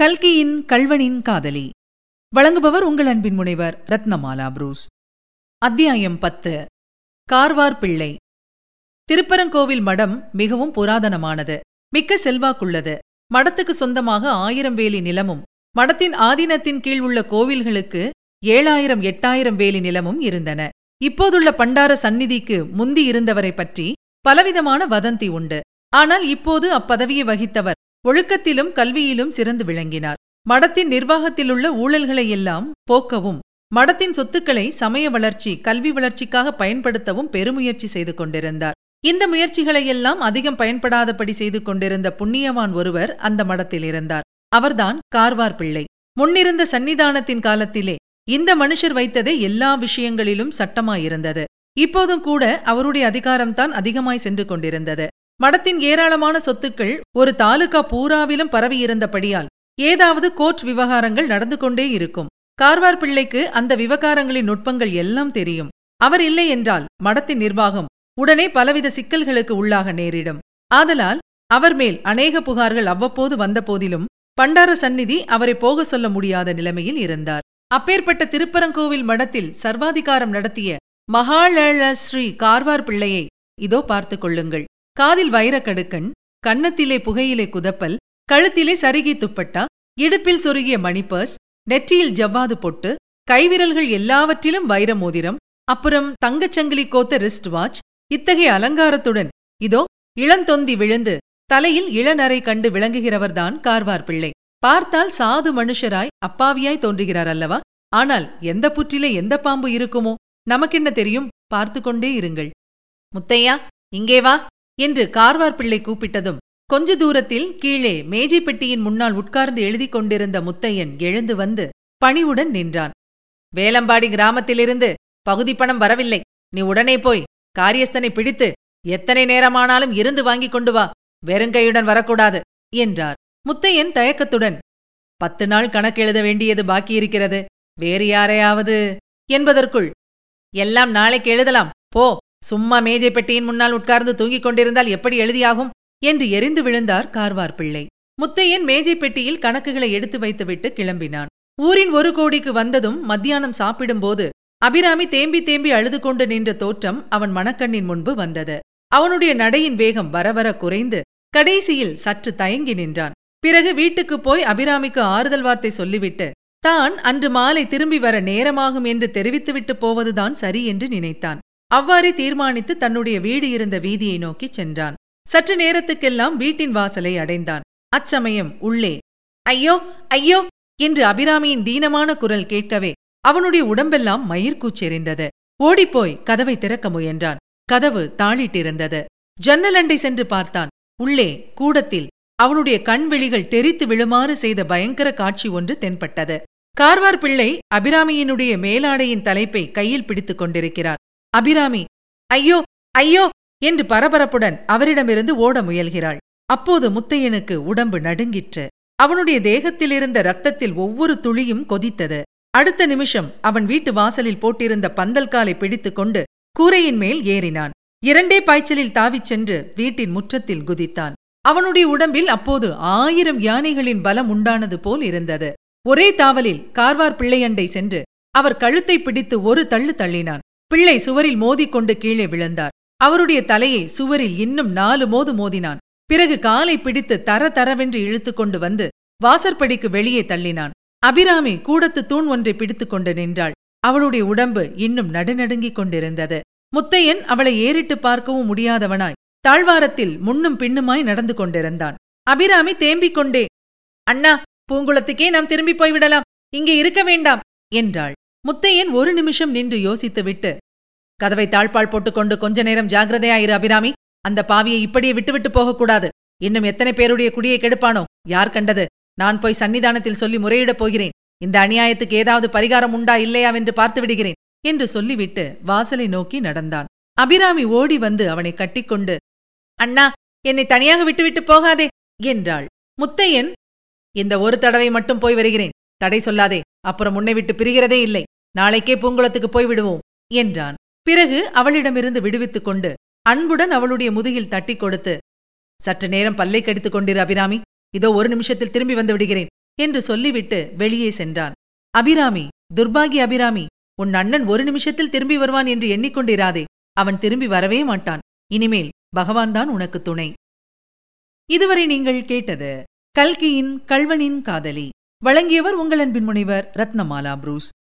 கல்கியின் கல்வனின் காதலி. வழங்குபவர் உங்கள் அன்பின் முனைவர் ரத்னமாலா புரூஸ். அத்தியாயம் பத்து. கார்வார் பிள்ளை. திருப்பரங்கோவில் மடம் மிகவும் புராதனமானது மிக்க செல்வாக்குள்ளது. மடத்துக்கு சொந்தமாக ஆயிரம் வேலி நிலமும் மடத்தின் ஆதீனத்தின் கீழ் உள்ள கோவில்களுக்கு ஏழாயிரம் எட்டாயிரம் வேலி நிலமும் இருந்தன. இப்போதுள்ள பண்டார சந்நிதிக்கு முந்தி இருந்தவரை பற்றி பலவிதமான வதந்தி உண்டு. ஆனால் இப்போது அப்பதவியை வகித்தவர் ஒழுக்கத்திலும் கல்வியிலும் சிறந்து விளங்கினார். மடத்தின் நிர்வாகத்திலுள்ள ஊழல்களையெல்லாம் போக்கவும் மடத்தின் சொத்துக்களை சமய வளர்ச்சி கல்வி வளர்ச்சிக்காக பயன்படுத்தவும் பெருமுயற்சி செய்து கொண்டிருந்தார். இந்த முயற்சிகளையெல்லாம் அதிகம் பயன்படாதபடி செய்து கொண்டிருந்த புண்ணியவான் ஒருவர் அந்த மடத்தில் இருந்தார். அவர்தான் கார்வார் பிள்ளை. முன்னிருந்த சந்நிதானத்தின் காலத்திலே இந்த மனுஷர் வைத்ததே எல்லா விஷயங்களிலும் சட்டமாயிருந்தது. இப்போதும் கூட அவருடைய அதிகாரம்தான் அதிகமாய் சென்று கொண்டிருந்தது. மடத்தின் ஏராளமான சொத்துக்கள் ஒரு தாலுகா பூராவிலும் பரவியிருந்தபடியால் ஏதாவது கோர்ட் விவகாரங்கள் நடந்து கொண்டே இருக்கும். கார்வார் பிள்ளைக்கு அந்த விவகாரங்களின் நுட்பங்கள் எல்லாம் தெரியும். அவர் இல்லை என்றால் மடத்தின் நிர்வாகம் உடனே பலவித சிக்கல்களுக்கு உள்ளாக நேரிடும். ஆதலால் அவர் மேல் அநேக புகார்கள் அவ்வப்போது வந்த போதிலும் பண்டார சந்நிதி அவரை போக சொல்ல முடியாத நிலைமையில் இருந்தார். அப்பேற்பட்ட திருப்பரங்கோவில் மடத்தில் சர்வாதிகாரம் நடத்திய மகாள ஸ்ரீ கார்வார் பிள்ளையை இதோ பார்த்துக் கொள்ளுங்கள். காதில் வைரக்கடுக்கண் கன்னத்திலே புகையிலே குதப்பல் கழுத்திலே சருகி துப்பட்டா இடுப்பில் சொருகிய மணிப்பர்ஸ் நெற்றியில் ஜவ்வாது பொட்டு கைவிரல்கள் எல்லாவற்றிலும் வைர மோதிரம் அப்புறம் தங்கச்சங்கிலி கோத்த ரிஸ்ட் வாட்ச் இத்தகைய அலங்காரத்துடன் இதோ இளந்தொந்தி விழுந்து தலையில் இளநரை கண்டு விளங்குகிறவர்தான் கார்வார் பிள்ளை. பார்த்தால் சாது மனுஷராய் அப்பாவியாய் தோன்றுகிறார் அல்லவா? ஆனால் எந்த புற்றிலே எந்த பாம்பு இருக்குமோ? நமக்கென்ன தெரியும்? பார்த்து கொண்டே இருங்கள். முத்தையா இங்கே வா. என்று கார்வார் பிள்ளை கூப்பிட்டதும் கொஞ்ச தூரத்தில் கீழே மேஜை பெட்டியின் முன்னால் உட்கார்ந்து எழுதிக் கொண்டிருந்த முத்தையன் எழுந்து வந்து பணிவுடன் நின்றான். வேலம்பாடி கிராமத்திலிருந்து பகுதி பணம் வரவில்லை. நீ உடனே போய் காரியஸ்தனை பிடித்து எத்தனை நேரமானாலும் இருந்து வாங்கிக் கொண்டு வா. வெறுங்கையுடன் வரக்கூடாது என்றார். முத்தையன் தயக்கத்துடன் பத்து நாள் கணக்கெழுத வேண்டியது பாக்கியிருக்கிறது. வேறு யாரையாவது? என்பதற்குள் எல்லாம் நாளைக்கு எழுதலாம். போ. சும்மா மேஜை பெட்டியின் முன்னால் உட்கார்ந்து தூங்கிக் கொண்டிருந்தால் எப்படி எழுதியாகும்? என்று எரிந்து விழுந்தார் கார்வார் பிள்ளை. முத்தையன் மேஜை பெட்டியில் கணக்குகளை எடுத்து வைத்துவிட்டு கிளம்பினான். ஊரின் ஒரு கோடிக்கு வந்ததும் மத்தியானம் சாப்பிடும்போது அபிராமி தேம்பி தேம்பி அழுது கொண்டு நின்ற தோற்றம் அவன் மணக்கண்ணின் முன்பு வந்தது. அவனுடைய நடையின் வேகம் வரவர குறைந்து கடைசியில் சற்று தயங்கி நின்றான். பிறகு வீட்டுக்குப் போய் அபிராமிக்கு ஆறுதல் வார்த்தை சொல்லிவிட்டு தான் அன்று மாலை திரும்பி வர நேரமாகும் என்று தெரிவித்துவிட்டு போவதுதான் சரி என்று நினைத்தான். அவ்வாறே தீர்மானித்து தன்னுடைய வீடு இருந்த வீதியை நோக்கிச் சென்றான். சற்று நேரத்துக்கெல்லாம் வீட்டின் வாசலை அடைந்தான். அச்சமயம் உள்ளே ஐயோ ஐயோ என்று அபிராமியின் தீனமான குரல் கேட்கவே அவனுடைய உடம்பெல்லாம் மயிர்கூச்செறிந்தது. ஓடிப்போய் கதவை திறக்க முயன்றான். கதவு தாளிட்டிருந்தது. ஜன்னலண்டை சென்று பார்த்தான். உள்ளே கூடத்தில் அவனுடைய கண்வெளிகள் தெரித்து விழுமாறு செய்த பயங்கர காட்சி ஒன்று தென்பட்டது. கார்வார் பிள்ளை அபிராமியினுடைய மேலாடையின் தலைப்பை கையில் பிடித்துக் கொண்டிருக்கிறார். அபிராமி ஐயோ ஐயோ! என்று பரபரப்புடன் அவரிடமிருந்து ஓட முயல்கிறாள். அப்போது முத்தையனுக்கு உடம்பு நடுங்கிற்று. அவனுடைய தேகத்திலிருந்த ரத்தத்தில் ஒவ்வொரு துளியும் கொதித்தது. அடுத்த நிமிஷம் அவன் வீட்டு வாசலில் போட்டிருந்த பந்தல் காலை பிடித்துக் கொண்டு கூரையின் மேல் ஏறினான். இரண்டே பாய்ச்சலில் தாவிச் சென்று வீட்டின் முற்றத்தில் குதித்தான். அவனுடைய உடம்பில் அப்போது ஆயிரம் யானைகளின் பலம் உண்டானது போல் இருந்தது. ஒரே தாவலில் கார்வார் பிள்ளையண்டை சென்று அவர் கழுத்தை பிடித்து ஒரு தள்ளு தள்ளினான். பிள்ளை சுவரில் மோதிக்கொண்டு கீழே விழுந்தார். அவருடைய தலையை சுவரில் இன்னும் நாலு மோது மோதினான். பிறகு காலை பிடித்து தர தரவென்று இழுத்து கொண்டு வந்து வாசற்படிக்கு வெளியே தள்ளினான். அபிராமி கூடத்து தூண் ஒன்றை பிடித்துக் கொண்டு நின்றாள். அவளுடைய உடம்பு இன்னும் நடுநடுங்கிக் கொண்டிருந்தது. முத்தையன் அவளை ஏறிட்டு பார்க்கவும் முடியாதவனாய் தாழ்வாரத்தில் முன்னும் பின்னுமாய் நடந்து கொண்டிருந்தான். அபிராமி தேம்பிக் கொண்டே அண்ணா பூங்குளத்துக்கே நாம் திரும்பி போய்விடலாம். இங்கே இருக்க வேண்டாம் என்றாள். முத்தையன் ஒரு நிமிஷம் நின்று யோசித்துவிட்டு கதவை தாழ்பால் போட்டுக்கொண்டு கொஞ்ச நேரம் ஜாகிரதையாயிரு அபிராமி. அந்த பாவியை இப்படியே விட்டுவிட்டு போகக்கூடாது. இன்னும் எத்தனை பேருடைய குடியை கெடுப்பானோ? யார் கண்டது? நான் போய் சன்னிதானத்தில் சொல்லி முறையிடப் போகிறேன். இந்த அநியாயத்துக்கு ஏதாவது பரிகாரம் உண்டா இல்லையாவென்று பார்த்து விடுகிறேன் என்று சொல்லிவிட்டு வாசலை நோக்கி நடந்தான். அபிராமி ஓடி வந்து அவனை கட்டிக்கொண்டு அண்ணா என்னை தனியாக விட்டுவிட்டு போகாதே என்றாள். முத்தையன் இந்த ஒரு தடவை மட்டும் போய் வருகிறேன். தடை சொல்லாதே. அப்புறம் உன்னை விட்டு பிரிகிறதே இல்லை. நாளைக்கே பூங்குளத்துக்கு போய் விடுவோம் என்றான். பிறகு அவளிடமிருந்து விடுவித்துக் கொண்டு அன்புடன் அவளுடைய முதுகில் தட்டிக் கொடுத்து சற்று நேரம் பல்லை கடித்துக் கொண்டிரு அபிராமி. இதோ ஒரு நிமிஷத்தில் திரும்பி வந்து விடுகிறேன் என்று சொல்லிவிட்டு வெளியே சென்றான். அபிராமி துர்பாகி அபிராமி உன் அண்ணன் ஒரு நிமிஷத்தில் திரும்பி வருவான் என்று எண்ணிக்கொண்டிராதே. அவன் திரும்பி வரவே மாட்டான். இனிமேல் பகவான்தான் உனக்கு துணை. இதுவரை நீங்கள் கேட்டது கல்கியின் கல்வனின் காதலி. வழங்கியவர் உங்கள் அன்பின் முனைவர் ரத்னமாலா புரூஸ்.